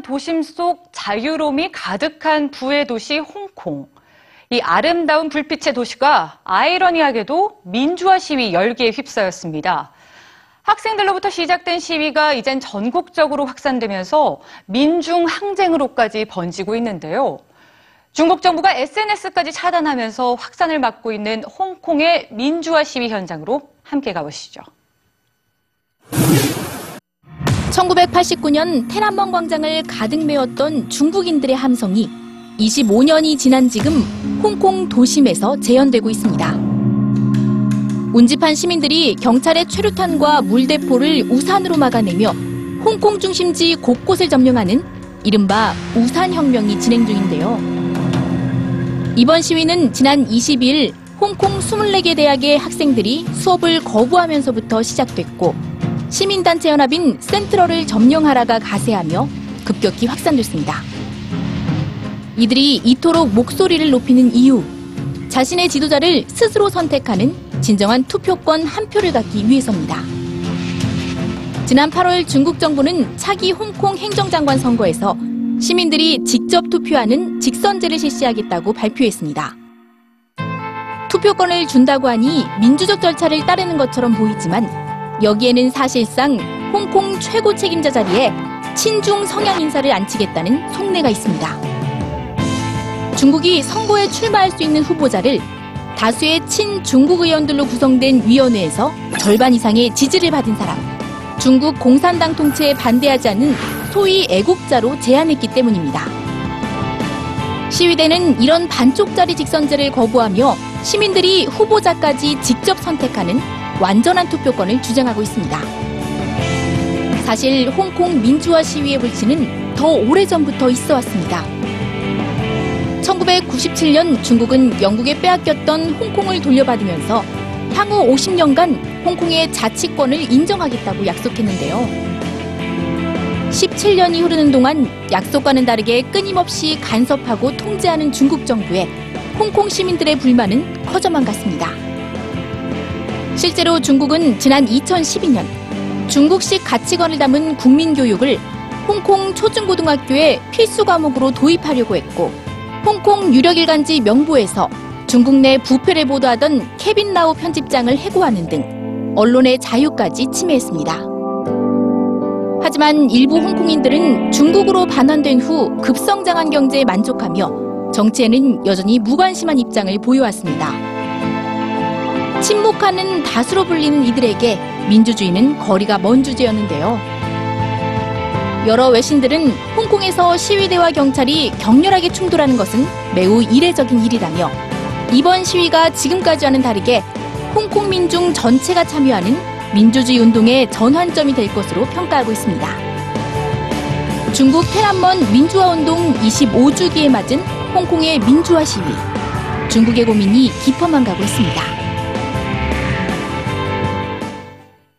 도심 속 자유로움이 가득한 부의 도시 홍콩. 이 아름다운 불빛의 도시가 아이러니하게도 민주화 시위 열기에 휩싸였습니다. 학생들로부터 시작된 시위가 이젠 전국적으로 확산되면서 민중 항쟁으로까지 번지고 있는데요. 중국 정부가 SNS까지 차단하면서 확산을 막고 있는 홍콩의 민주화 시위 현장으로 함께 가보시죠. 1989년 테난먼 광장을 가득 메웠던 중국인들의 함성이 25년이 지난 지금 홍콩 도심에서 재현되고 있습니다. 운집한 시민들이 경찰의 최루탄과 물대포를 우산으로 막아내며 홍콩 중심지 곳곳을 점령하는 이른바 우산혁명이 진행 중인데요. 이번 시위는 지난 22일 홍콩 24개 대학의 학생들이 수업을 거부하면서부터 시작됐고 시민단체 연합인 센트럴을 점령하라가 가세하며 급격히 확산됐습니다. 이들이 이토록 목소리를 높이는 이유, 자신의 지도자를 스스로 선택하는 진정한 투표권 한 표를 갖기 위해서입니다. 지난 8월 중국 정부는 차기 홍콩 행정장관 선거에서 시민들이 직접 투표하는 직선제를 실시하겠다고 발표했습니다. 투표권을 준다고 하니 민주적 절차를 따르는 것처럼 보이지만 여기에는 사실상 홍콩 최고 책임자 자리에 친중 성향 인사를 앉히겠다는 속내가 있습니다. 중국이 선거에 출마할 수 있는 후보자를 다수의 친중국 의원들로 구성된 위원회에서 절반 이상의 지지를 받은 사람, 중국 공산당 통치에 반대하지 않는 소위 애국자로 제안했기 때문입니다. 시위대는 이런 반쪽짜리 직선제를 거부하며 시민들이 후보자까지 직접 선택하는 완전한 투표권을 주장하고 있습니다. 사실 홍콩 민주화 시위의 불씨는 더 오래전부터 있어 왔습니다. 1997년 중국은 영국에 빼앗겼던 홍콩을 돌려받으면서 향후 50년간 홍콩의 자치권을 인정하겠다고 약속했는데요. 17년이 흐르는 동안 약속과는 다르게 끊임없이 간섭하고 통제하는 중국 정부에 홍콩 시민들의 불만은 커져만 갔습니다. 실제로 중국은 지난 2012년 중국식 가치관을 담은 국민교육을 홍콩 초중고등학교에 필수 과목으로 도입하려고 했고 홍콩 유력일간지 명보에서 중국 내 부패를 보도하던 케빈 라우 편집장을 해고하는 등 언론의 자유까지 침해했습니다. 하지만 일부 홍콩인들은 중국으로 반환된 후 급성장한 경제에 만족하며 정치에는 여전히 무관심한 입장을 보여왔습니다. 침묵하는 다수로 불리는 이들에게 민주주의는 거리가 먼 주제였는데요. 여러 외신들은 홍콩에서 시위대와 경찰이 격렬하게 충돌하는 것은 매우 이례적인 일이라며 이번 시위가 지금까지와는 다르게 홍콩 민중 전체가 참여하는 민주주의 운동의 전환점이 될 것으로 평가하고 있습니다. 중국 테란먼 민주화 운동 25주기에 맞은 홍콩의 민주화 시위. 중국의 고민이 깊어만 가고 있습니다.